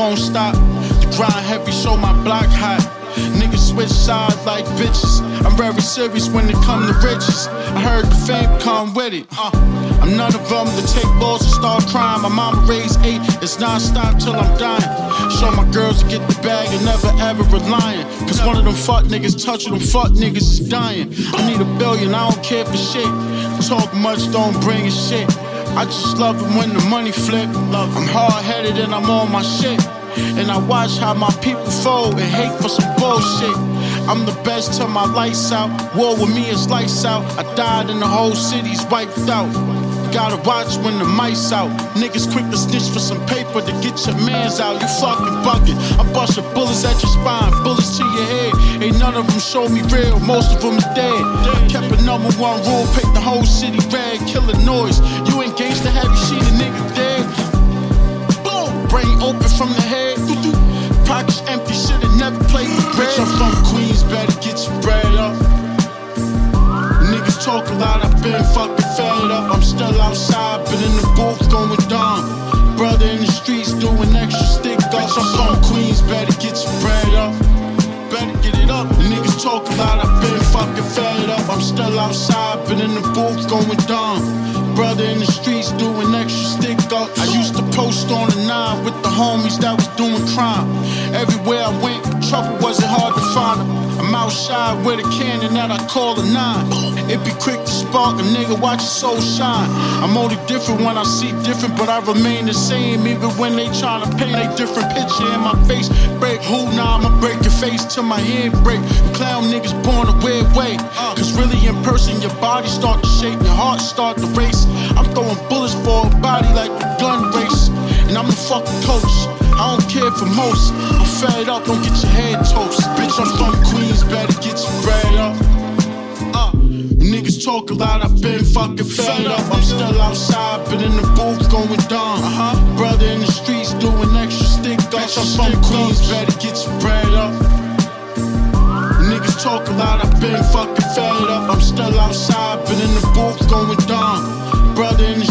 won't stop. The grind heavy, show my block hot. Niggas switch sides like bitches. I'm very serious when it come to riches. I heard the fame come with it. Uh, I'm none of them to take balls and start crying. My mama raised eight, it's non-stop till I'm dying. Show my girls to get the bag and never ever relying. Cause one of them fuck niggas touching them fuck niggas is dying. I need a billion, I don't care for shit. Talk much, don't bring a shit. I just love it when the money flip. I'm hard headed and I'm on my shit. And I watch how my people fold and hate for some bullshit. I'm the best till my lights out. War with me is lights out. I died and the whole city's wiped out. Gotta watch when the mice out. Niggas quick to snitch for some paper to get your mans out. You fucking bucket. I bust your bullets at your spine, bullets to your head. Ain't none of them show me real, most of them is dead. Kept a number one rule, paint the whole city red, killer noise. You been fucking fed up. I'm still outside, but in the booth going down. Brother in the streets doing extra stick ups. I'm from Queens, better get your bread up. Better get it up. Niggas talk a lot, I've been fucking fed up. I'm still outside, but in the booth going down. Brother in the streets doing extra stick ups. I used to post on the nine with the homies that was doing crime. Outside with a cannon that I call a nine. It be quick to spark a nigga, watch your soul shine. I'm only different when I see different, but I remain the same even when they try to paint a different picture in my face. Break who now? I'ma break your face till my head break. Clown niggas born a weird way. Cause really in person, your body start to shake, your heart start to race. I'm throwing bullets for a body like a gun race. And I'm the fucking coach. I don't care for most. I'm fed up, don't get your head toast. Bitch, I'm from Queens, better get your bread up. Uh, niggas talk a lot, I've been fucking fed up. I'm still outside, but in the booth going down. Uh-huh. Brother in the streets doing extra stick ups. I'm from Queens, better get your bread up. Niggas talk a lot, I've been fucking fed up. I'm still outside, but in the booth going down. Brother in the